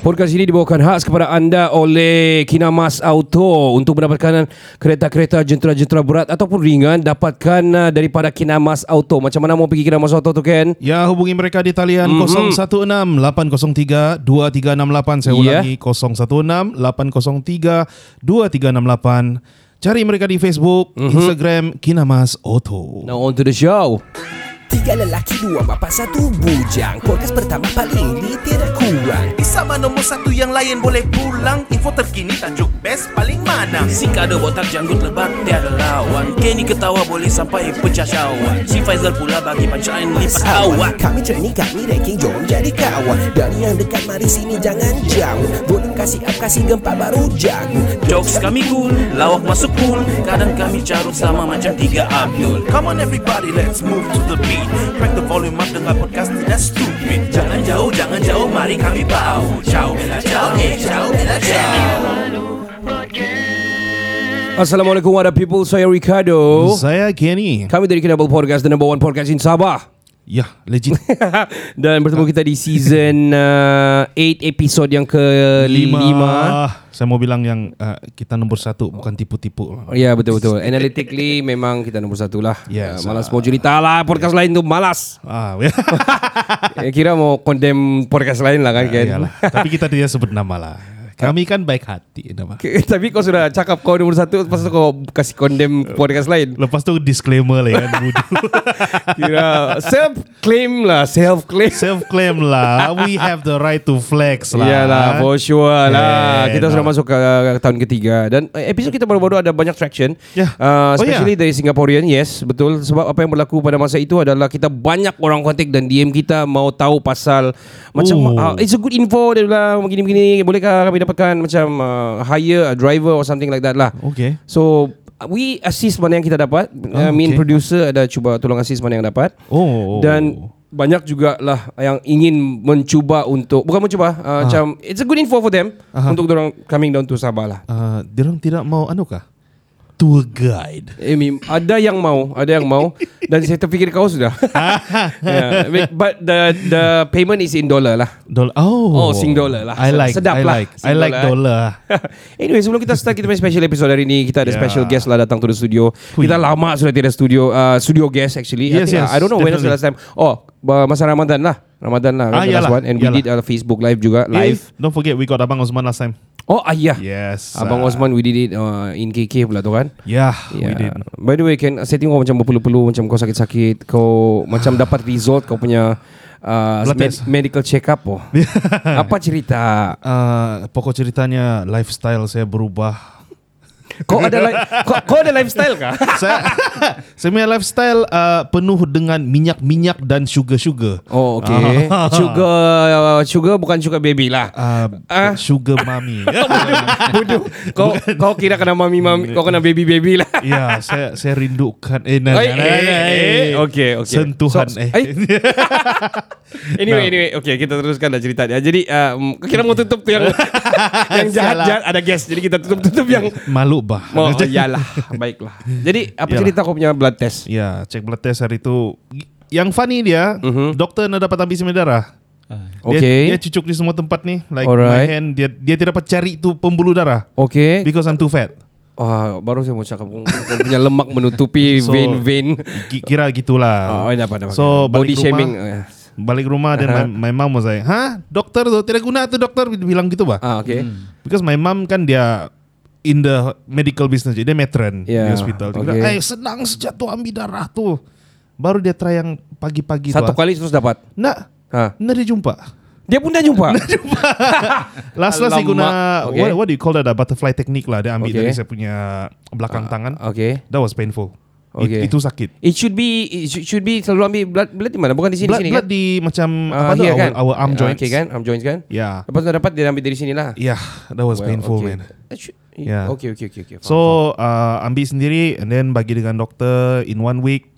ini dibawakan khas kepada anda oleh Kinamas Auto untuk mendapatkan kereta-kereta jentera-jentera berat ataupun ringan dapatkan uh, daripada Kinamas Auto. Macam mana mau pergi Kinamas Auto tu Ken? Ya, hubungi mereka di talian Mhm. 016-803-2368. Saya Ya. ulangi 016-803-2368. Cari mereka di Facebook, Mhm. Instagram, Kinamas Auto. Now on to the show. Tiga lelaki, dua bapa, satu bujang. Podcast pertama paling ini tidak kurang. Sama nombor satu yang lain boleh pulang Info terkini tajuk best paling mana Si kada botak janggut lebat tiada lawan Kenny ketawa boleh sampai pecah syawak Si Faizal pula bagi punchline lipat awak Kami training, kami ranking, jom jadi kawan. Dari yang dekat, mari sini jangan jauh. Volume kasih up, kasih gempa baru jago. Jokes kami cool, lawak masuk pool Kadang kami carut sama macam tiga Abdul Come on everybody let's move to the beat Crack the volume up dengan podcast tidak stupid Jangan jauh, jangan jauh, mari kami bau Ciao, bella ciao, eh ciao, bella ciao Assalamualaikum warahmatullahi people. Saya Ricardo. Saya Kenny. Kami dari Kinabalu Podcast, the number one podcast in Sabah. Ya, legit. Dan bertemu kita di season uh, 8 episod yang ke-5. Saya mau bilang yang uh, kita nombor satu, bukan tipu-tipu. Ya betul-betul Analytically memang kita nombor satu lah Yes, uh, Malas mau cerita lah Podcast lain tu malas Ah, Eh, Kira mau condemn podcast lain lah kan kan Iyalah. Tapi kita tidak sebut nama lah. Kami kan baik hati nama. Ke- Tapi kau sudah cakap kau nomor satu Lepas tu kau kasih condemn podcast lain Lepas tu disclaimer lah kan. Kira self claim lah Self claim Self claim lah. We have the right to flex lah. Iyalah for sure lah Eh, Kita sudah no. masuk ke, ke tahun ketiga Dan eh, episod kita baru-baru ada banyak traction Ya. uh, Oh, Especially dari Singaporean Yes betul Sebab apa yang berlaku pada masa itu adalah Kita banyak orang kontak dan DM kita Mau tahu pasal Macam uh, Oh. It's a good info Dia bilang begini-begini Bolehkah kami dapatkan Macam uh, hire a driver Or something like that lah Okay. So We assist mana yang kita dapat uh, Oh, Main okay. producer ada cuba tolong assist mana yang dapat Oh. dan banyak juga lah yang ingin mencuba untuk bukan mencuba uh, macam it's a good info for them Aha. untuk orang coming down to Sabah lah. Uh, dia orang tidak mau anu kah? Tour guide. Eh, Mim, ada yang mau, ada yang mau dan saya terfikir kau sudah. yeah, but- but the the payment is in dollar lah. Dollar. Oh. Oh, sing dollar lah. I like. Sedap I lah, like. sing I like dollar, dollar. anyway, sebelum kita start kita punya special episode hari ini, kita ada Yeah. special guest lah datang to the studio. Hui. Kita lama sudah tidak studio uh, studio guest actually. I, Yes, think, yes, I don't know when was the last definitely. time. Oh, ba- masa Ramadan lah. Ramadan lah kan Ah, the last yalah, one and we yalah. did a Facebook live juga live. If, don't forget we got Abang Osman last time. Oh, ah, yeah. Yes. Abang uh, Osman we did it uh, in KK pula tu kan. Yeah, we Yeah. did. By the way, Ken, saya tengok macam berpeluh-peluh, macam kau sakit-sakit, kau macam dapat result kau punya uh, med- medical check up oh. Apa cerita? Uh, pokok ceritanya lifestyle saya berubah. Kau ada li- kau, kau ada lifestyle kah? saya saya punya lifestyle uh, penuh dengan minyak-minyak dan sugar-sugar. Oh, okay. Sugar uh, sugar bukan sugar baby lah. Uh, Ah. sugar mami. Bodoh. Kau kau kira kena mami mami, kau kena baby baby lah. ya, saya saya rindukan eh, nah, Eh, nah, nah, eh, nah, eh, eh. okay, okay. Sentuhan So- eh. eh. Anyway, anyway, okay, kita teruskan lah ceritanya. Jadi, uh, kira mau tutup tu yang yang jahat, Sialah. jahat ada guest. Jadi kita tutup tutup yang Malu bah. Oh, oh iyalah, baiklah. Jadi apa Iyalah. cerita kau punya blood test? Ya, cek blood test hari itu. Yang funny dia, Mhm. doktor nak dapat ambil semen darah. Dia, Okay. dia cucuk di semua tempat ni, like Alright. my hand. Dia dia tidak dapat cari tu pembuluh darah Okay. because I'm too fat. Wah, baru saya mau cakap punya lemak menutupi So, vein-vein. Ki- Kira gitulah. Oh, dapat dapat. So body rumah, shaming. eh. Balik rumah dan Aha. my, my mom was like, "Hah, dokter tu tidak guna tu dokter." Bilang gitu bah. Ah, okay. Because my mom kan dia in the medical business jadi dia matron Yeah, di hospital. Dia okay. bilang, "Eh, senang sejak tu ambil darah tu." Baru dia try yang pagi-pagi Satu tu. ah. kali terus dapat. Nak, Ha. nak dia jumpa. Dia pun dah jumpa. Last last dia guna. Okay. what, what do you call that? A butterfly technique lah. Dia ambil Okay. dari saya punya belakang tangan. Okay. That was painful. Okay. It, itu sakit. It should be it should, be selalu ambil blood blood di mana? Bukan di sini Blood, sini blood kan? di macam Ah, apa tu? here Our, kan? our arm Ah, joints. Okay kan? Arm joints kan? Yeah. Lepas tu dapat dia ambil dari sini lah. Yeah, that was Well, painful okay. man. That should- Yeah. Okay, okay, okay. okay. Faham, So uh, ambil sendiri and then bagi dengan doktor in one week.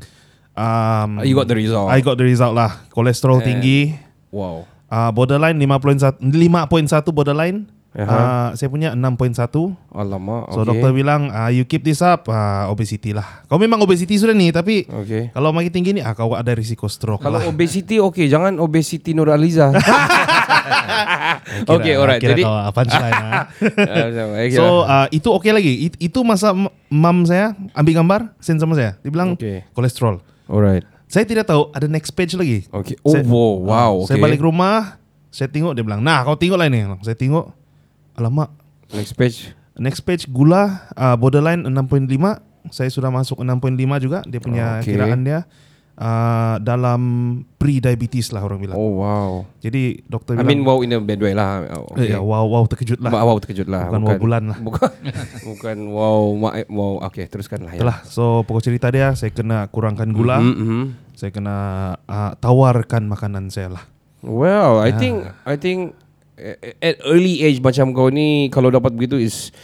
Um, faham. you got the result. I got the result lah. Kolesterol Eh. tinggi. Wow. Uh, borderline 5.1 5.1 borderline. Aha. Uh, saya punya 6.1. Alamak. So okay. doktor bilang uh, you keep this up uh, obesity lah. Kau memang obesity sudah ni tapi Okay. kalau makin tinggi ni ah kau ada risiko stroke Kalau lah. obesity okay, jangan obesity Nuraliza. okay, alright. Kira Jadi kau ah, punchline ah. okay, So uh, itu okay lagi. It, itu masa mam saya ambil gambar send sama saya. Dia bilang Okay. kolesterol. alright. Saya tidak tahu ada next page lagi. Okay. Oh, Saya- wow, wow. Saya okay. balik rumah, saya tengok dia bilang, "Nah, kau tengok lah ini." Saya tengok, alamak, Next page. next page gula uh, borderline 6.5. Saya sudah masuk 6.5 juga dia punya Okay. kiraan dia. Uh, dalam pre-diabetes lah orang bilang. Oh, wow. Jadi doktor I bilang, mean, wow in a bad way lah. Eh, Okay. ya, wow, wow terkejut lah. Wow, terkejut lah. Bukan wow bulan lah. Bukan, bukan wow, wow. Okay, teruskan lah. Ya. Itulah. So pokok cerita dia, saya kena kurangkan gula. Mhm, mhm. Saya kena uh, tawarkan makanan saya lah. Well, I think I think eh, at early age macam kau ni kalau dapat begitu is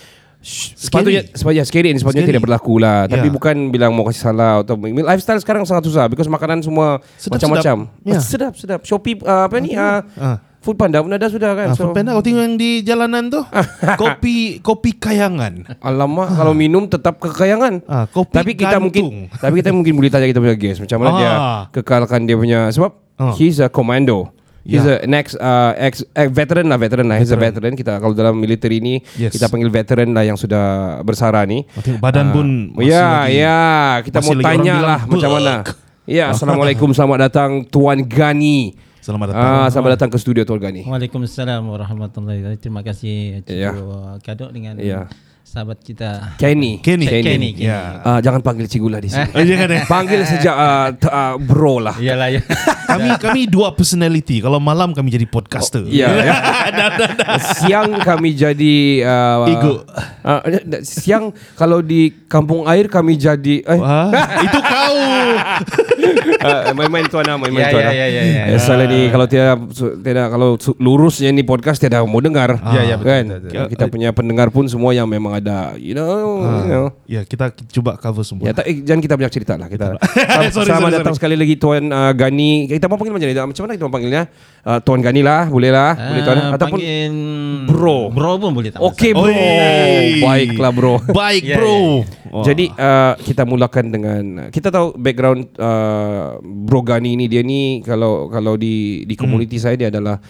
sepatutnya sepatutnya scary and sepatutnya Scary. tidak berlaku lah. Tapi Yeah. bukan bilang mau kasih salah atau lifestyle sekarang sangat susah because makanan semua macam-macam. sedap. Yeah. Sedap sedap. Shopee uh, apa ni? Uh, Ah. Food Panda pun ada sudah kan. Ah, so, Panda kau tengok yang di jalanan tu kopi kopi kayangan. Alamak kalau minum tetap kekayangan. Ah, kopi tapi kita gantung. mungkin tapi kita mungkin boleh tanya kita punya guest macam mana dia Ah. kekalkan dia punya sebab Ah. he's a commando. He's Yeah. a next uh, ex, ex veteran lah veteran lah. He's a veteran. Kita kalau dalam military ni Yes. kita panggil veteran lah yang sudah bersara ni. Oh, badan Ah, pun masih ya, lagi- ya. Kita masih mau tanya bilang, lah macam mana. Ya, assalamualaikum, selamat datang Tuan Gani. Selamat datang. Ah, selamat datang ke studio Tuan Gani. Waalaikumsalam warahmatullahi wabarakatuh. Terima kasih Cikgu Ya. Kadok dengan Ya. Sahabat kita. Kenny. Kenny. Kenny. Kenny. Ya. Ah, jangan panggil cikgu lah di sini. Oh, jangan eh. Panggil sejak uh, t- uh, bro lah. Iyalah ya. kami kami dua personality. Kalau malam kami jadi podcaster. Ya, ya. Siang kami jadi uh, Ego. Uh, siang kalau di kampung air kami jadi eh, Wah, itu kau. uh, main-main tuan lah, main-main Ya, tuan ya, lah. ya, ya, ya. Eh, Salah ni kalau tidak tidak kalau lurusnya ni podcast tidak mau dengar. Ya, ya, betul, kan? betul, betul. Kita punya pendengar pun semua yang memang ada you know, you know. ya, kita coba cover semua. Ya, tak, eh, jangan kita banyak cerita lah kita. Sorry, selamat sorry, datang sorry. sekali lagi Tuan uh, Gani. Kita mau panggil macam ni? Macam mana kita mau panggilnya? Uh, Tuan Gani lah, boleh lah, boleh Tuan. Ataupun panggil bro. Bro pun boleh tak Okey bro. Oi. Baiklah bro. Baik, Ya, bro. ya, Wah. Jadi uh, kita mulakan dengan kita tahu background uh, Bro Gani ni dia ni kalau kalau di di community Hmm. saya dia adalah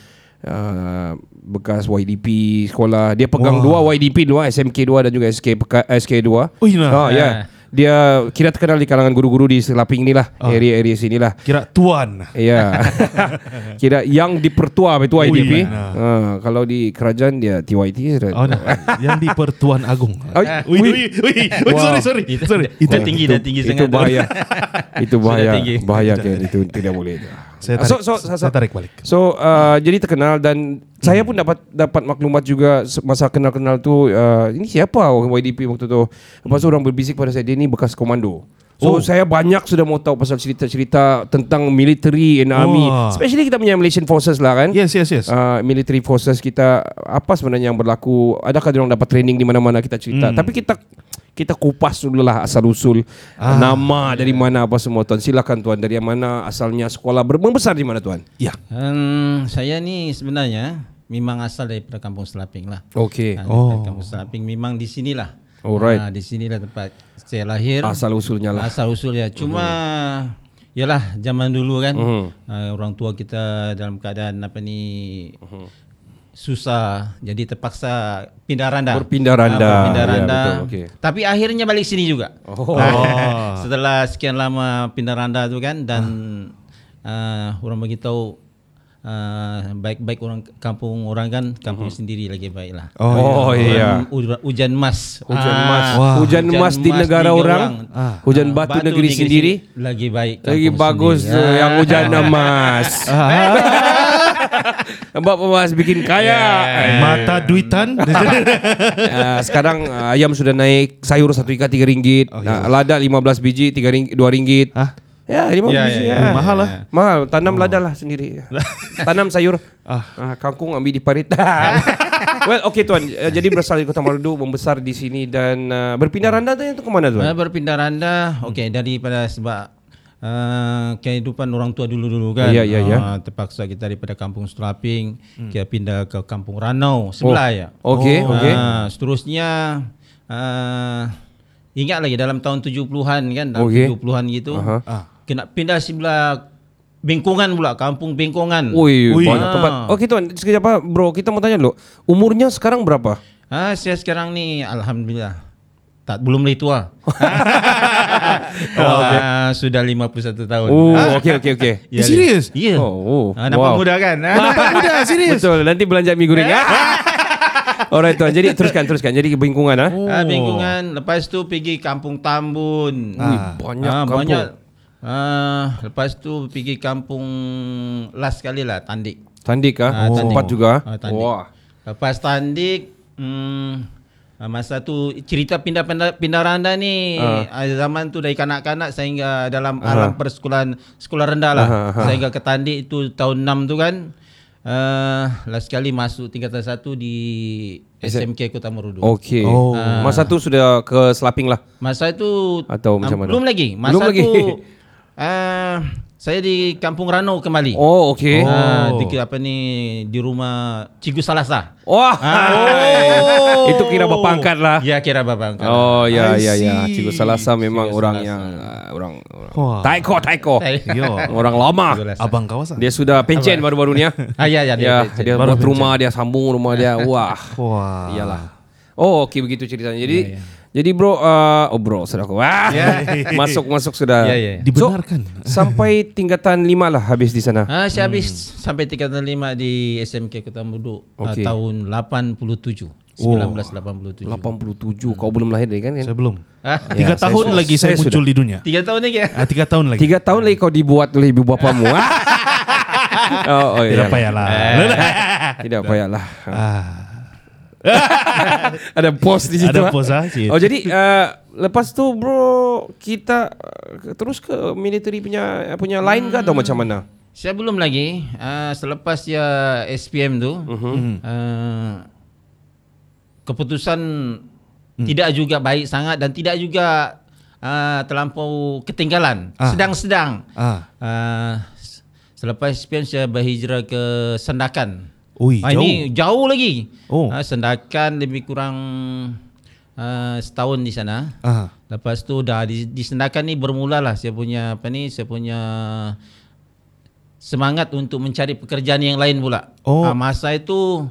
uh, bekas YDP sekolah. Dia pegang Wah. dua YDP dua SMK 2 dan juga SK SK 2. Oh, iya. Oh ya. Ah. Dia kira terkenal di kalangan guru-guru di Selaping ni lah, Ah. area-area sini lah. kira tuan. Ya. Kira yang dipertua itu YDP. Ui, Ha, kalau di kerajaan dia TYT. Oh, nah. yang di Pertuan Agung. Oh, Wih, wih. wih, wih. Oh, Wow. sorry, sorry. Itu, sorry. itu tinggi dah tinggi itu sangat. tu. bahaya. itu bahaya. Bahaya kan itu tidak boleh. Saya tarik, So, so, so, saya tarik balik. So uh, jadi terkenal dan saya pun dapat dapat maklumat juga masa kenal-kenal tu uh, ini siapa orang YDP waktu tu. Lepas tu orang berbisik pada saya dia ni bekas komando. So Oh. saya banyak sudah mau tahu pasal cerita-cerita tentang military and army, Wah. especially kita punya Malaysian forces lah kan. Yes, yes, yes. Uh, military forces kita apa sebenarnya yang berlaku? Adakah dia orang dapat training di mana-mana kita cerita. Hmm. Tapi kita kita kupas dulu lah asal usul Ah. nama dari mana apa semua tuan. Silakan tuan dari mana asalnya sekolah ber- membesar di mana tuan? ya. Hmm, saya ni sebenarnya memang asal daripada kampung Selaping lah. Okey. Ah, Oh. kampung Selaping memang di sinilah. Alright. Ah, di sinilah tempat saya lahir. Asal usulnya lah. Asal usul ya. Cuma yalah zaman dulu kan Mhm. uh, orang tua kita dalam keadaan apa ni susah jadi terpaksa pindah randa. Berpindah randa. Ah, berpindah Ya, randa. betul, okey. Tapi akhirnya balik sini juga. Oh. Ah, setelah sekian lama pindah randa tu kan dan uh, orang bagi tahu uh, baik-baik orang kampung orang kan kampung sendiri lagi baik lah. Oh, iya. Hujan, hujan emas. Hujan Ah, emas. Hujan emas di negara orang. Hujan batu negeri sendiri. lagi baik. Lagi bagus sendiri. Ah. yang hujan emas. Bapak Mas bikin kaya. Ya. Mata duitan. Ah, sekarang ah, ayam sudah naik, sayur satu ikat tiga ringgit, Oh, Nah, lada 15 biji tiga ringgit, dua ringgit. Hah? Ya, 15 Ya, biji. ya, ya. ya. Mahal lah. Mahal, tanam lada lah sendiri. Tanam sayur. Ah. Ah, kangkung ambil di parit. well, okay tuan. Uh, jadi berasal dari Kota Marudu, membesar di sini dan uh, berpindah randa tu itu ke mana Uh, tuan? berpindah randa, okey daripada sebab uh, kehidupan orang tua dulu-dulu kan. Ya, ya, ya. Uh, terpaksa kita daripada kampung Straping, kita pindah ke kampung Ranau sebelah ya. Okey, Oh. okey. Ah, seterusnya uh, ingat lagi dalam tahun 70-an kan, dalam Okey. 70-an gitu. Aha. Kena pindah sebelah Bengkongan pula, kampung Bengkongan. Ui, Ui. banyak tempat. Okey tuan, sekejap apa bro, kita mau tanya dulu. Umurnya sekarang berapa? Ah, saya sekarang ni alhamdulillah tak belum lagi tua. oh, ah, sudah 51 tahun. Oh, okey okey okey. Eh, serius? Ya. Oh, oh, Ah, nampak wow. muda kan? Nampak muda, serius. Betul, nanti belanja mie goreng. ah. Alright tuan, jadi teruskan teruskan. Jadi bingkungan ah. Ah, Bengkongan. Lepas tu pergi Kampung Tambun. Ah. Banyak Ah, kampung. banyak. Ah, lepas tu pergi kampung last kali lah Tandik. Tandik ah. Ah, Tandik. Tempat juga. Ah, Tandik. Wah. Lepas Tandik hmm, ah, masa tu cerita pindah-pindah pindah randa ni ah. zaman tu dari kanak-kanak sehingga dalam alam persekolahan sekolah rendah lah Aha, aha. sehingga ke Tandik itu tahun 6 tu kan. Uh, last kali masuk tingkatan satu di SMK Kota Merudu. Okey. Oh. Masa tu sudah ke Selaping lah. Masa itu Atau macam ah, mana? Belum lagi. Masa Belum lagi. tu uh, saya di Kampung Rano kembali. Oh, okey. Ah, Oh. di apa ni di rumah Cikgu Salasa. Wah. Oh. Itu kira berpangkat lah. Ya kira babang. Oh ya I ya ya. see. Cikgu Salasa memang Cikgu orang Salasa. yang uh, orang, orang Wah. taiko taiko. Yo. Orang lama. Abang kawasan. Dia sudah pencen baru-baru ni ya. Ah ya ya Ya, dia. dia Baru buat rumah dia sambung rumah dia. Wah. Wah. Iyalah. Oh, okey begitu ceritanya. Jadi jadi bro uh, oh bro sudah aku. Wah. masuk masuk sudah. Ya, ya, ya. Dibenarkan. So, sampai tingkatan lima lah habis di sana. Ah, saya habis sampai tingkatan 5 di SMK Kota Merudu Okey. ah, tahun 87. 1987. 87. Kau belum lahir lagi kan? kan? Saya belum. Ah, Tiga Ya, saya tahun su- lagi saya, saya muncul di dunia. tiga tahun lagi ya. Ah, tiga tahun lagi. Tiga tahun lagi kau dibuat oleh ibu bapamu. oh, oh Tidak ya. payahlah. Tidak payahlah. Ah. Ada pos di situ. Ada pos ah, cik. Oh jadi uh, lepas tu bro kita uh, terus ke military punya punya line ke atau macam mana? Saya belum lagi. Uh, selepas ya SPM tu, Mhm. uh, keputusan tidak juga baik sangat dan tidak juga uh, terlampau ketinggalan. Ah. Sedang-sedang. Ah. Uh, selepas SPM saya berhijrah ke Sendakan. Ui, Ah, jauh. Ini jauh lagi. Oh. Ah, Sendakan lebih kurang uh, setahun di sana. Ah. Lepas tu dah di, di Sendakan ni bermulalah saya punya apa ni saya punya semangat untuk mencari pekerjaan yang lain pula. Oh. Ah, masa itu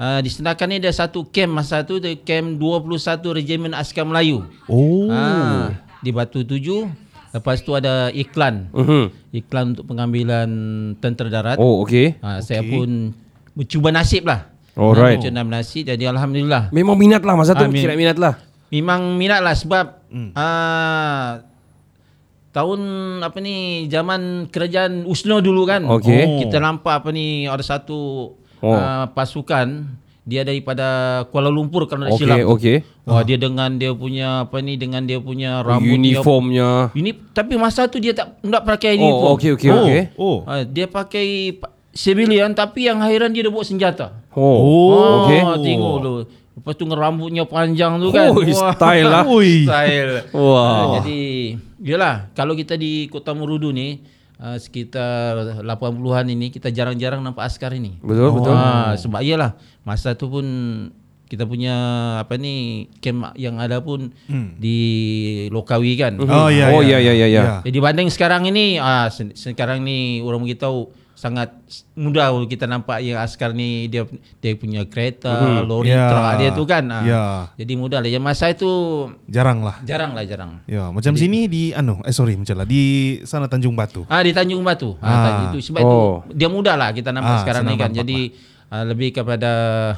uh, di Sendakan ni ada satu camp masa tu the camp 21 Regimen Askar Melayu. Oh. Ah, di Batu Tujuh. Lepas tu ada iklan. Mhm. Iklan untuk pengambilan tentera darat. Oh okey. Ah, saya pun mencuba nasib lah. Alright. Ah, mencuba nasib jadi alhamdulillah. Memang minat lah masa tu Amin. kira minat lah. Memang minat lah sebab ah, tahun apa ni zaman kerajaan USNO dulu kan. Okey. Oh. Kita nampak apa ni ada satu Oh. ah, pasukan dia daripada Kuala Lumpur kalau tak Okey silap. okey. Wah dia dengan dia punya apa ni dengan dia punya rambut Uniformnya. Ini tapi masa tu dia tak tak pakai Oh uniform. okey okey Oh. okey. Oh. Ah, dia pakai pa- civilian tapi yang hairan dia dah bawa senjata. Oh. Oh, okey. tengok tu. Lepas tu rambutnya panjang tu kan. Oh, style lah. Ui. Style. Wah. Ah, jadi, yalah kalau kita di Kota Merudu ni uh, sekitar 80-an ini kita jarang-jarang nampak askar ini. Betul betul. Ah, sebab iyalah masa tu pun kita punya apa ni camp yang ada pun di Lokawi kan. Oh ya. Oh, ya, ya, ya, ya. Jadi banding sekarang ini ah se- sekarang ni orang beritahu sangat mudah kita nampak yang askar ni dia dia punya kereta, lori, Ya. truk dia tu kan. Ah. Ya. Jadi mudah lah. Yang masa itu Jarang lah. jarang lah jarang. Ya, macam sini di anu, eh sorry macam lah di sana Tanjung Batu. Ah di Tanjung Batu. Ah, Ah. tadi itu sebab Oh. itu dia mudah lah kita nampak Ah, sekarang ni kan. nampak Jadi ah, lebih kepada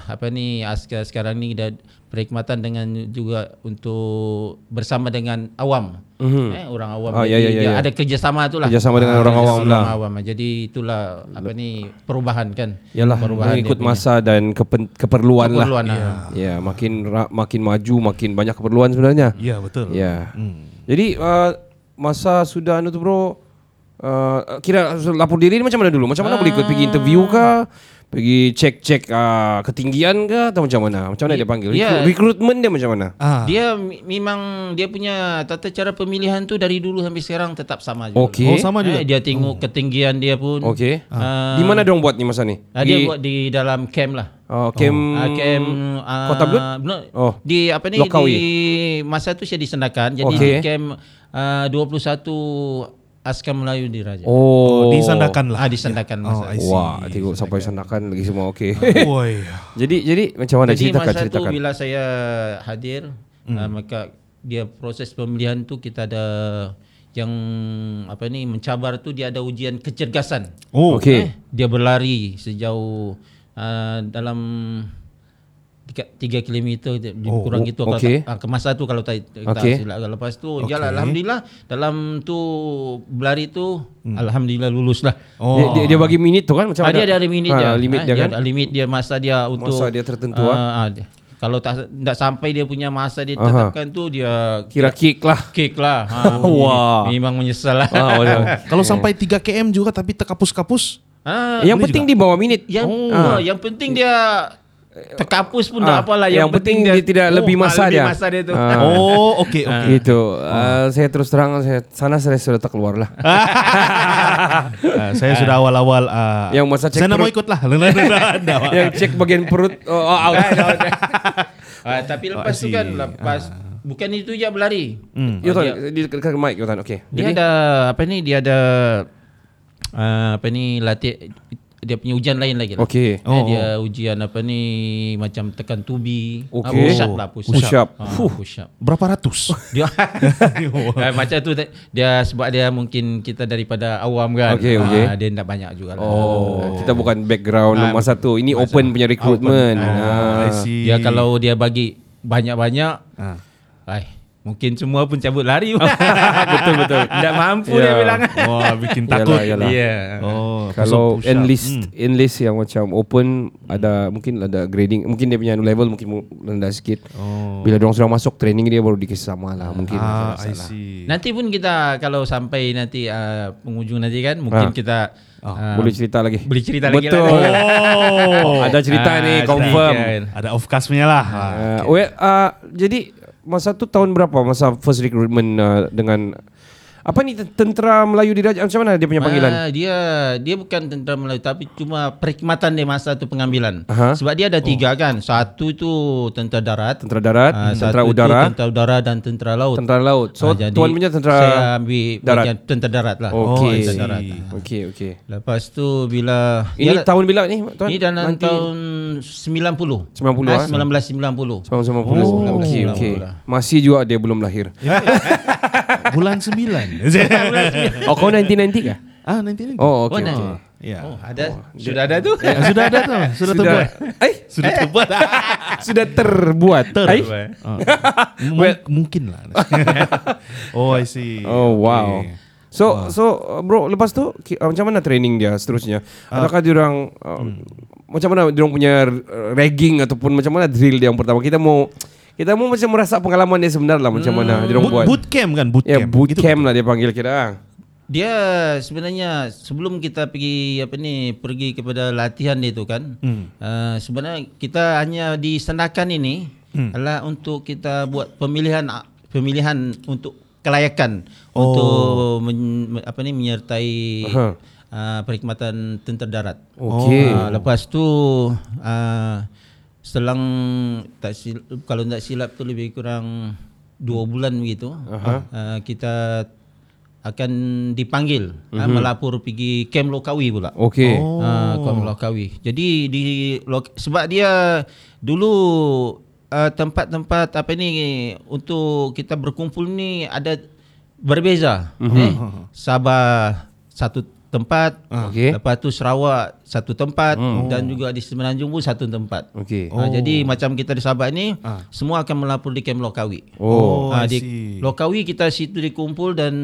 apa ni askar sekarang ni dan perkhidmatan dengan juga untuk bersama dengan awam. Eh orang awam Ah, jadi ya, ya, ya, dia ya. ada kerjasama tu lah. Kerjasama dengan orang awam lah. awam. Jadi itulah apa ni perubahan kan. Yalah perubahan mengikut dia punya. masa dan kepen, keperluan, keperluan lah. lah. Ya, makin ra, makin maju makin banyak keperluan sebenarnya. Ya, betul. Ya. Hmm. Jadi uh, masa sudah anu tu bro uh, kira lapor diri ni macam mana dulu? Macam mana boleh ikut pergi interview kah? Pergi cek-cek uh, ketinggian ke atau macam mana? Macam mana dia panggil? Ya. Recruit- Recruitment dia macam mana? Ah. Dia memang dia punya tata cara pemilihan tu dari dulu sampai sekarang tetap sama juga. Okey. Oh, sama juga. Eh, dia tengok ketinggian dia pun. Okey. Ah. Di mana dia buat ni masa ni? Ah, dia buat di dalam camp lah. Oh, camp Ah, camp ah, Kota Blut? no, Oh. Di apa ni Lokawi. di masa tu saya disendakan. Jadi Okey. di camp ah, 21 askar Melayu di Raja. Oh, Oh, disandakan lah. Ah disendakan Oh, masa. See. Wah, tengok sampai sandakan lagi semua okey. Oi. jadi jadi macam mana Jadi ceritakan masa ceritakan. tu bila saya hadir ah, maka dia proses pemilihan tu kita ada yang apa ni mencabar tu dia ada ujian kecergasan. Oh. Okey. Eh, dia berlari sejauh uh, dalam tiga, tiga kilometer dia- Oh, kurang oh, gitu kalau okey. tak, ah, ke masa tu kalau tak tak Okey. silap lepas tu Okey. jalan alhamdulillah dalam tu berlari tu alhamdulillah lulus lah Oh. Dia, dia, dia bagi minit tu kan macam Ah, mana? dia ada limit Ha, dia. limit Ah, dia kan. ada limit dia masa dia untuk Masa dia tertentu, ah, ah, dia. Kalau tak tak sampai dia punya masa dia Aha. tetapkan tu dia Kira kick lah. kick lah. Ha, Wah. Memang menyesal lah. Ah, betul. Kalau sampai 3 km juga tapi terkapus-kapus. Ah, yang penting juga. di bawah minit. yang Ah. oh. yang penting dia terkapus pun Ah, tak apalah yang penting dia tidak lebih masa lebih dia. masa dia tu. Ah. Oh, okey okey. Gitu. Uh, saya terus terang saya sana saya sudah tak keluar lah. Ah, saya sudah awal-awal ah, Yang masa cek Saya nak mau ikut lah. Yang cek bagian perut oh, oh, out. Ah, tapi lepas Oh, tu kan lepas bukan itu je berlari. Hmm. Dia- di dekat mic Yotan. Okey. Dia ada apa ni dia ada uh, apa ni latih dia punya ujian lain lagi lah. Okey. Eh, dia ujian apa ni macam tekan tubi. Okey. Ah, push up lah push up. Push up. Ah, Fuh. push up. Berapa ratus? Dia eh, macam tu dia sebab dia mungkin kita daripada awam kan. Okey, okey. Ah, dia tak banyak juga lah. Oh, kita bukan background Ah, masa tu. Ini open punya recruitment. I Ah. see. Dia kalau dia bagi banyak-banyak Ah. ai mungkin semua pun cabut lari. betul betul. Tak mampu Ya. dia bilang. Wah, bikin takut. Yalah, yalah. Ya. Oh, Kalau enlist Hmm. enlist yang macam open ada mungkin ada grading mungkin dia punya level mungkin mu- rendah sikit. Oh. Bila dia sudah masuk training dia baru dikasih sama lah mungkin. Ah, I see. Nanti pun kita kalau sampai nanti uh, penghujung nanti kan mungkin Ah. kita uh, Boleh cerita lagi. boleh cerita lagi Betul. lah. Oh. Ada cerita Ah, ni cerita. confirm. Ada off cast-nya lah. Ah. Uh, well, uh, jadi masa tu tahun berapa? Masa first recruitment uh, dengan apa ni tentera Melayu Diraja macam mana dia punya panggilan? Ah, dia dia bukan tentera Melayu tapi cuma perkhidmatan dia masa tu pengambilan. Aha. Sebab dia ada tiga kan. Satu tu tentera darat, Tentera darat, ah, tentera satu tu udara, tentera udara dan tentera laut. tentera laut. So Ah, jadi tuan punya tentera saya ambil darat. bagian tentera darat lah. Okey. tentera darat. Okey okey. Lepas tu bila Ini dia- tahun bila ni tuan? ini dalam Nanti- tahun 90. 90 ah, ah? 1990. Sama sama Oh. oh, Okey okey. Masih juga dia belum lahir. Bulan 9. oh kau 1990 kah? ah, nanti nanti. Oh Oh, okey. nah. okey. Ya. Oh, ada. Sudah ada tu. Ah, sudah ada tuh, sudah, terbuat. Eh, Sudah terbuat. sudah terbuat. Eh? Ah. Mung- mungkin lah. oh, I see. Oh wow. Okay. So so uh, bro lepas tu uh, macam mana training dia seterusnya? Adakah dia orang uh, macam mana dia orang punya uh, ragging ataupun macam mana drill dia yang pertama? Kita mau kita mau macam merasa pengalaman dia sebenarnya lah macam mana dia orang Boot, buat. boot camp kan, boot ya camp. boot Gitu. camp lah dia panggil kita. Dia sebenarnya sebelum kita pergi apa ni pergi kepada latihan dia tu kan. Hmm. Uh, sebenarnya kita hanya di Sendakan ini Hmm. adalah untuk kita buat pemilihan pemilihan untuk kelayakan Oh. untuk men, apa ni menyertai Aha. uh, perkhidmatan tentera darat. Okey. Ah, lepas tu uh, selang tak sil, kalau tak silap tu lebih kurang dua bulan begitu. Uh, kita akan dipanggil mm-hmm. uh, melapor pergi kem Lokawi pula. Okey. Oh. Uh, kem Lokawi. Jadi di sebab dia dulu uh, tempat-tempat apa ni untuk kita berkumpul ni ada berbeza. Mm-hmm. Eh, Sabah satu tempat, Okey. lepas tu Sarawak satu tempat dan juga di Semenanjung pun satu tempat. Okey. Oh. jadi macam kita di Sabah ni semua akan melapor di kem Lokawi. Oh. Ah, I di. Lokawi kita situ dikumpul dan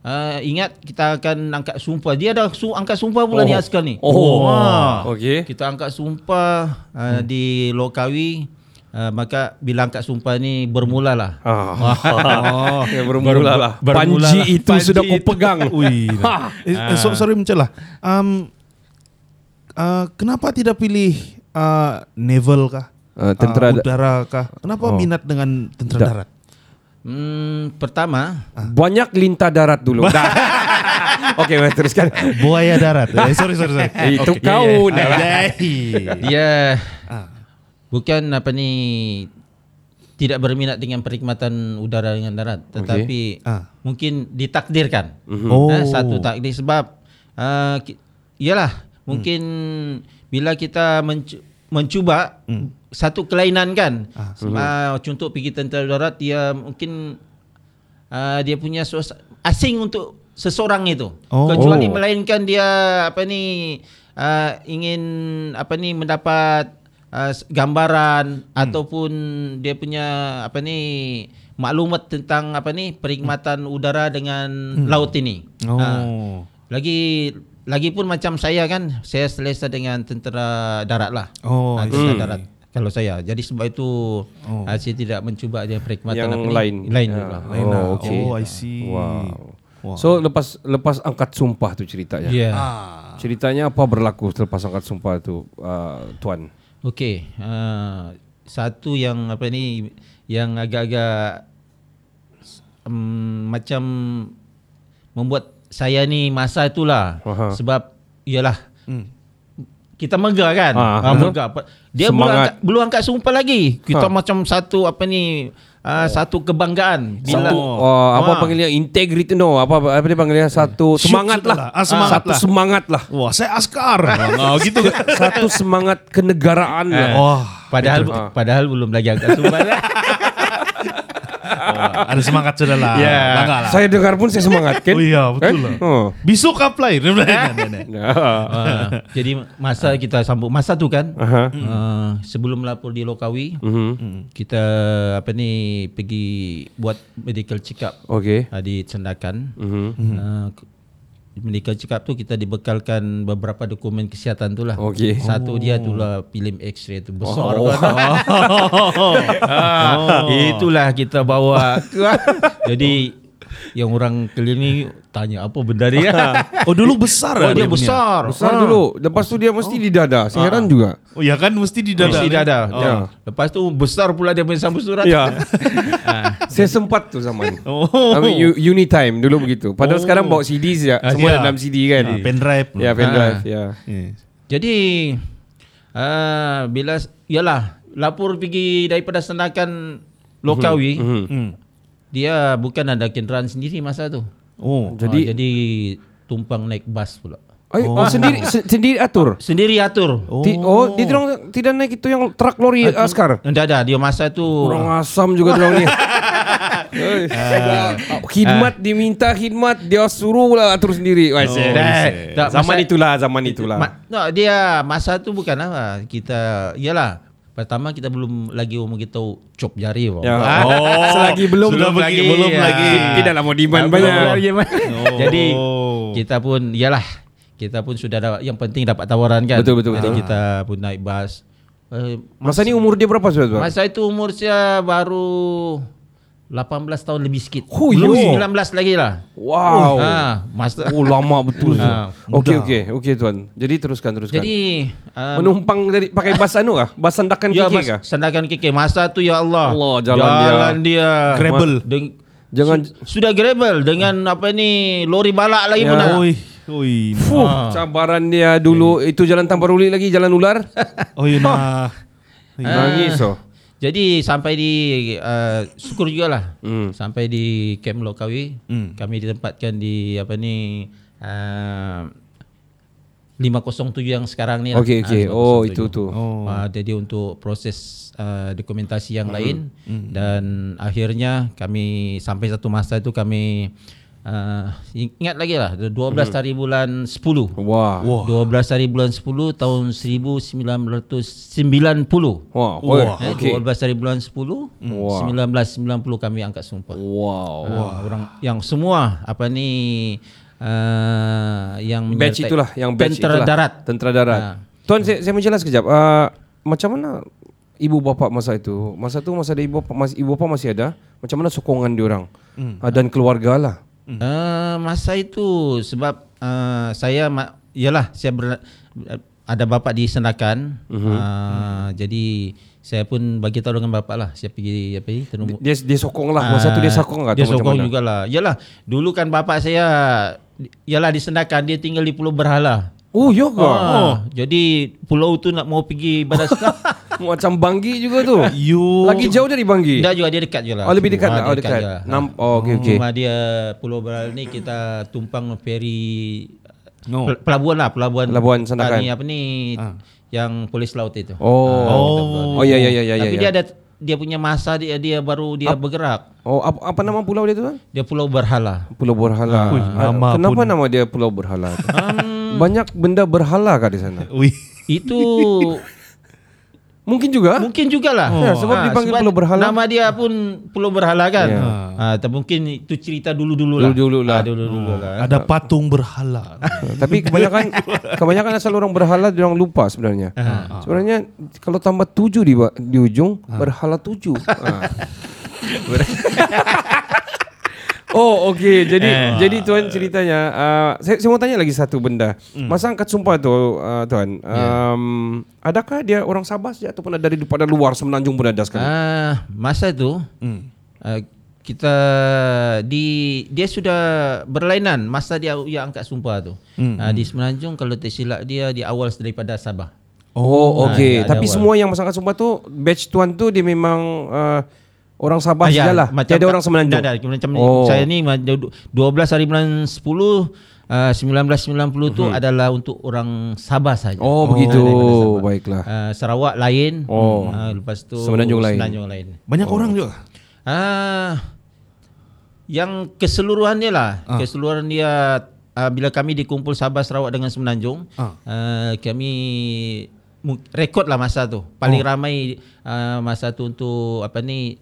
uh, ingat kita akan angkat sumpah. Dia dah su- angkat sumpah pula Oh. ni askar ni. Oh. Ah. Okey. Kita angkat sumpah uh, di Lokawi. Uh, maka bila angkat sumpah ni bermulalah. Ah. oh, ya bermula lah. bermula Panji lah. itu Panji sudah kau pegang. Ui. eh, eh, so, sorry mencelah. Um, uh, kenapa tidak pilih uh, naval kah? Uh, tentera uh, udara kah? Kenapa Oh. minat dengan tentera Da- darat? Hmm, pertama, Banyak lintah darat dulu. Dah. Okey, mari teruskan. Buaya darat. eh, sorry, sorry, sorry. Itu Okay. kau dah. ya. dia Ah. Bukan apa ni tidak berminat dengan perkhidmatan udara dengan darat, tetapi Ah. mungkin ditakdirkan. Oh. Eh, satu takdir sebab uh, ki- iyalah mungkin bila kita mencu- mencuba satu kelainan kan. Uh, contoh pergi tentera darat dia mungkin uh, dia punya asing untuk seseorang itu. Oh. Kecuali Oh. melainkan dia apa ni uh, ingin apa ni mendapat uh, gambaran ataupun dia punya apa ni maklumat tentang apa ni perkhidmatan udara dengan laut ini. Oh. Ah. lagi lagi pun macam saya kan, saya selesa dengan tentera darat lah. Oh, I tentera see. darat. Kalau saya, jadi sebab itu Oh. saya tidak mencuba dia perkhidmatan Yang apa ni. lain. lain Ya. juga. Lain lah. Oh, okey. Oh, I see. Wow. Wow. So lepas lepas angkat sumpah tu ceritanya. Ya. Ah. Ceritanya apa berlaku selepas angkat sumpah tu uh, tuan? Okey, uh, satu yang apa ni yang agak-agak um, macam membuat saya ni masa itulah Aha. sebab iyalah Hmm. Kita megah kan ah, aha. megah Apa- dia belum angkat, belum angkat sumpah lagi kita Ha. macam satu apa ni uh, satu kebanggaan Satu uh, apa Ah. panggilnya integrity no apa apa dia panggilnya satu Shoot semangat lah. lah. Ah, semangat satu lah. semangat lah. Wah, saya askar. oh, gitu. satu semangat kenegaraan lah. Wah, padahal Ah. padahal belum lagi angkat sumpah oh, ada semangat sudah lah. Ya. Bangga lah. Saya dengar pun saya semangat kan? Oh iya, betul lah. Oh. Besok apply. Nah, nah, nah. Ah, jadi masa kita sambut masa tu kan Aha. uh, sebelum lapor di Lokawi Mhm. kita apa ni pergi buat medical check up Okey. uh, di Cendakan. Mhm. Uh, check up tu kita dibekalkan beberapa dokumen kesihatan tu lah. Okey. Satu dia tu lah film X-ray tu besar Oh. kan. Ah, Itulah kita bawa. Jadi yang orang keliling tanya apa benda dia. Oh, dulu besar Oh lah dia punya. besar. Besar Ah. dulu. Lepas tu dia mesti di dada. Saya heran juga. Oh, ya kan mesti di dada. Mesti ni. dada. Oh. Ya. Lepas tu besar pula dia punya sambut surat. Ya. Saya sempat tu zaman. Oh. I mean, uni time dulu begitu. Padahal Oh. sekarang bawa CD saja. Semua ya. dalam CD kan. Ah, pendrive. Ya, pendrive. Ya. Yes. Jadi uh, bila yalah lapor pergi daripada senakan Lokawi, Mhm. Hmm. Dia bukan ada kenderaan sendiri masa tu. Oh, Jadi Jadi- jadi tumpang naik bas pula. Ay, oh. sendiri se- sendiri atur. Sendiri atur. Oh. Ti- Oh, dia tidak tidak naik itu yang truk lori askar. Tidak ada dia masa tu Orang asam juga dia ni. Eh, khidmat diminta khidmat dia suruh lah atur sendiri. Wah, saya- Eh, tak, zaman masa- itulah, zaman itulah. Ma, no, dia masa tu bukan apa kita iyalah pertama kita belum lagi umur kita cop jari. Ya. Ah, Oh, selagi belum sudah belum lagi, lagi, belum ya. lagi. Tidaklah mau demand Belum banyak. lagi, Mat. Oh. Jadi kita pun iyalah kita pun sudah dapat yang penting dapat tawaran kan. Betul, betul, Jadi betul. kita pun naik bas. Eh, Masa ni umur dia berapa sudah? Masa itu umur saya baru 18 tahun lebih sikit. Oh, Belum yo. 19 lagi lah. Wow. Ha, masa Oh lama betul. Ah, Okey okey okey tuan. Jadi teruskan teruskan. Jadi uh, menumpang dari pakai bas anu kah? Bas sandakan Ya kiki mas, kah? sandakan keke Masa tu ya Allah Allah, jalan jalan dia, Gravel. Deng- Jangan Sudah gravel Dengan apa ni Lori balak lagi Ya. pun dah. Oi, oi. Fuh, Ah. cabaran dia dulu itu jalan tanpa ruli lagi jalan ular. Oh, iya nah. Nangis oh. Jadi sampai di uh, Syukur juga lah Hmm. Sampai di Camp Lokawi Hmm. Kami ditempatkan di Apa ni uh, 507 yang sekarang ni lah. Okey, okey. Ah, Oh, 507. itu tu. Oh. Uh, jadi untuk proses uh, dokumentasi yang lain dan akhirnya kami sampai satu masa itu kami uh, ingat lagi lah 12 hari bulan 10. Wah. Wah. 12 hari bulan 10 tahun 1990. Wah. Wah. Eh, Okey. 12 hari bulan 10 Wah. 1990 kami angkat sumpah. Wow. Uh, orang yang semua apa ni uh, yang Batch itulah yang batch tentera itulah. darat. Tentera darat. Ah. Tuan saya, saya menjelas sekejap. Uh, macam mana ibu bapa masa itu? Masa tu masa ada ibu bapa masih ibu bapa masih ada. Macam mana sokongan diorang? Hmm. Uh, dan keluarga lah. Uh, masa itu sebab uh, saya yalah saya ber, ada bapak di Senakan. Uh-huh. Uh, jadi saya pun bagi tahu dengan bapak lah saya pergi apa ni terumbu. Dia dia sokong lah. Masa tu dia sokong Ah, atau Dia sokong mana? jugalah. Yalah, dulu kan bapak saya yalah di Senakan dia tinggal di Pulau Berhala. Oh, ya ke? Oh. Jadi pulau tu nak mau pergi ibadah sekarang. Macam Banggi juga tu. You Lagi jauh dari Banggi. Dah juga dia dekat je lah. Oh, lebih dekat Ah, lah. Oh, dekat. je. Nam- oh, okey, okey. Cuma dia Pulau Berhala ni kita tumpang feri No. Pel- pelabuhan lah, pelabuhan. Pelabuhan Senakan. Ah, Ni apa ni yang polis laut itu. Oh. Oh. Oh, ya ya ya ya Tapi ya. dia ada dia punya masa dia dia baru dia bergerak. Oh, apa, apa nama pulau dia tu? kan? Dia Pulau Berhala. Pulau Berhala. Ui, Ah, nama Kenapa pun- nama dia Pulau Berhala? tu? Banyak benda berhala kah di sana? Ui. Itu Mungkin juga. mungkin jugalah. Ya, sebab dipanggil Pulau Berhala. Nama dia pun Pulau Berhala kan. Ya. Ah, tapi mungkin itu cerita dulu-dulu lah. Dulu-dulu lah. Ah, dulu-dulu lah. Ada patung berhala. Tapi kebanyakan kebanyakan asal orang berhala dia orang lupa sebenarnya. Sebenarnya kalau tambah tujuh di di ujung berhala tujuh. Ah. Oh okey. Jadi jadi tuan ceritanya uh, saya, saya mau tanya lagi satu benda. Masa angkat sumpah tu uh, tuan um, adakah dia orang Sabah saja ataupun ada daripada luar semenanjung pun ada sekali? Ah, masa itu ah, kita di dia sudah berlainan masa dia dia angkat sumpah tu. Ah, di Semenanjung kalau tak silap dia di awal daripada Sabah. Oh okey. ada tapi awal. semua yang masa angkat sumpah tu batch tuan tu dia memang uh, orang Sabah Ah, ya, sajalah macam tiada orang semenanjung Dah, dah, macam Oh. saya ni ma- du- 12 hari bulan 10 uh, 1990 tu adalah untuk orang Sabah saja. Mhm. Oh, begitu. Sabah. Baiklah. Uh, Sarawak lain. Oh. Uh, lepas tu Semenanjung lain. Semenanjung lain. Banyak orang juga. Ah, yang keseluruhan dia lah, Ah. keseluruhan dia uh, bila kami dikumpul Sabah Sarawak dengan Semenanjung, Ah. uh, kami rekod lah masa tu. Paling Oh. ramai uh, masa tu untuk apa ni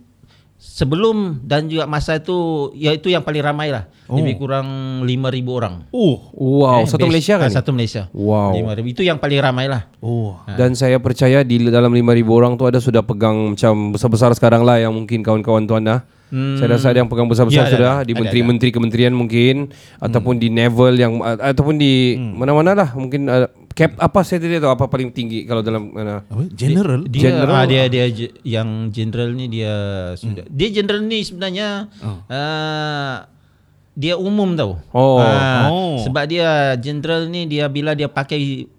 sebelum dan juga masa tu iaitu yang paling ramai lah. Oh. Lebih kurang 5000 orang. Oh. wow Eh, satu best- Malaysia kan ah, Satu Malaysia. Wow. 5000 itu yang paling ramai lah. Oh. Dan saya percaya di dalam 5,000 orang tu ada sudah pegang macam besar-besar sekarang lah yang mungkin kawan-kawan tuan dah. Hmm. Saya rasa ada yang pegang besar-besar Ya, ada, sudah ada, di menteri-menteri kementerian mungkin ataupun di naval yang ataupun di mana-mana lah mungkin uh, cap apa saya tidak tahu apa paling tinggi kalau dalam mana. Apa? General. Dia General. ah, dia dia je- yang general ni dia sudah. Dia general ni sebenarnya ah, dia umum tau. Oh. Ah, Oh. Sebab dia general ni dia bila dia pakai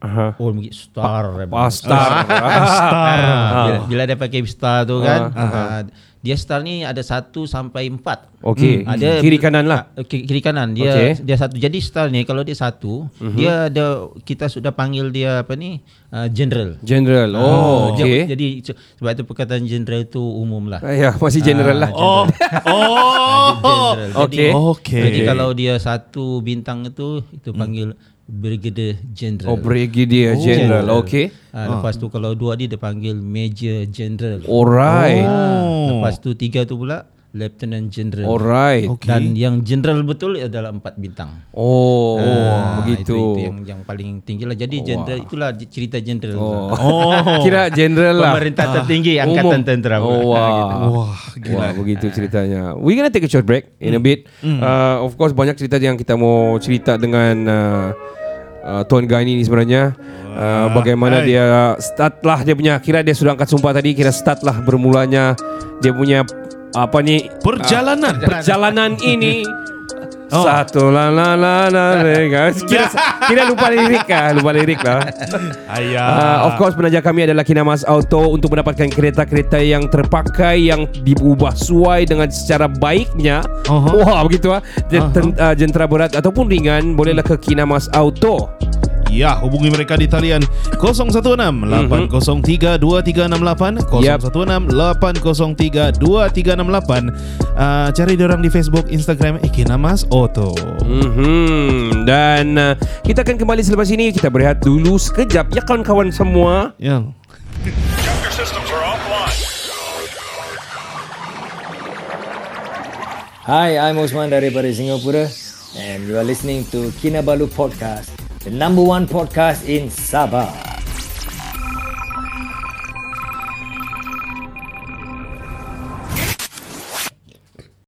Aha. oh mungkin star. Pastar. Ah, bila, bila dia pakai star tu kan. ah, dia star ni ada satu sampai empat. Okey. Ah, dia- Kiri kanan lah. Ah, Kiri, kiri kanan dia Okey. dia satu. Jadi star ni kalau dia satu, dia ada kita sudah panggil dia apa ni? ah, general. General. Oh, dia- okey. Jadi se- sebab itu perkataan general tu umum lah. Ah, ya, masih general lah. Oh. Oh. General. Okey. Jadi, Okey. jadi kalau dia satu bintang itu itu panggil brigadier general. Oh, brigadier general. Okey. Ah, lepas tu kalau dua dia dia panggil major general. Alright. Oh. Lepas tu tiga tu pula lieutenant general. Alright. Okey. Dan yang general betul adalah empat bintang. Oh, Ah, begitu. Itu, itu yang yang paling tinggi lah. Jadi general itulah cerita general. Oh. Oh. Kira general lah. Pemerintah tertinggi angkatan Umum. tentera. Oh, wah. Wah, gila. Wah, begitu ceritanya. We gonna take a short break in a bit. Uh, of course banyak cerita yang kita mau cerita dengan uh, uh, Tuan Gaini ni sebenarnya. Uh, bagaimana hai. dia start lah dia punya kira dia sudah angkat sumpah tadi kira start lah bermulanya dia punya apa ni Perjalanan. perjalanan ini satu la la la la la. kira, kira lupa lirik lah lupa lirik lah Ayah. Uh, of course penaja kami adalah Kinamas Auto untuk mendapatkan kereta-kereta yang terpakai yang diubah sesuai dengan secara baiknya. Aha. Wah begitu ah. Jen- ten- uh, Jentera berat ataupun ringan bolehlah ke Kinamas Auto. Ya, hubungi mereka di talian 016 803 2368 Yap. 016 803 2368 uh, Cari diorang di Facebook, Instagram Ekinamas Auto Mhm. Dan uh, kita akan kembali selepas ini kita berehat dulu sekejap ya kawan-kawan semua. Ya. Hi, I'm Osman daripada Singapura and you are listening to Kinabalu Podcast, the number one podcast in Sabah.